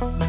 Bye.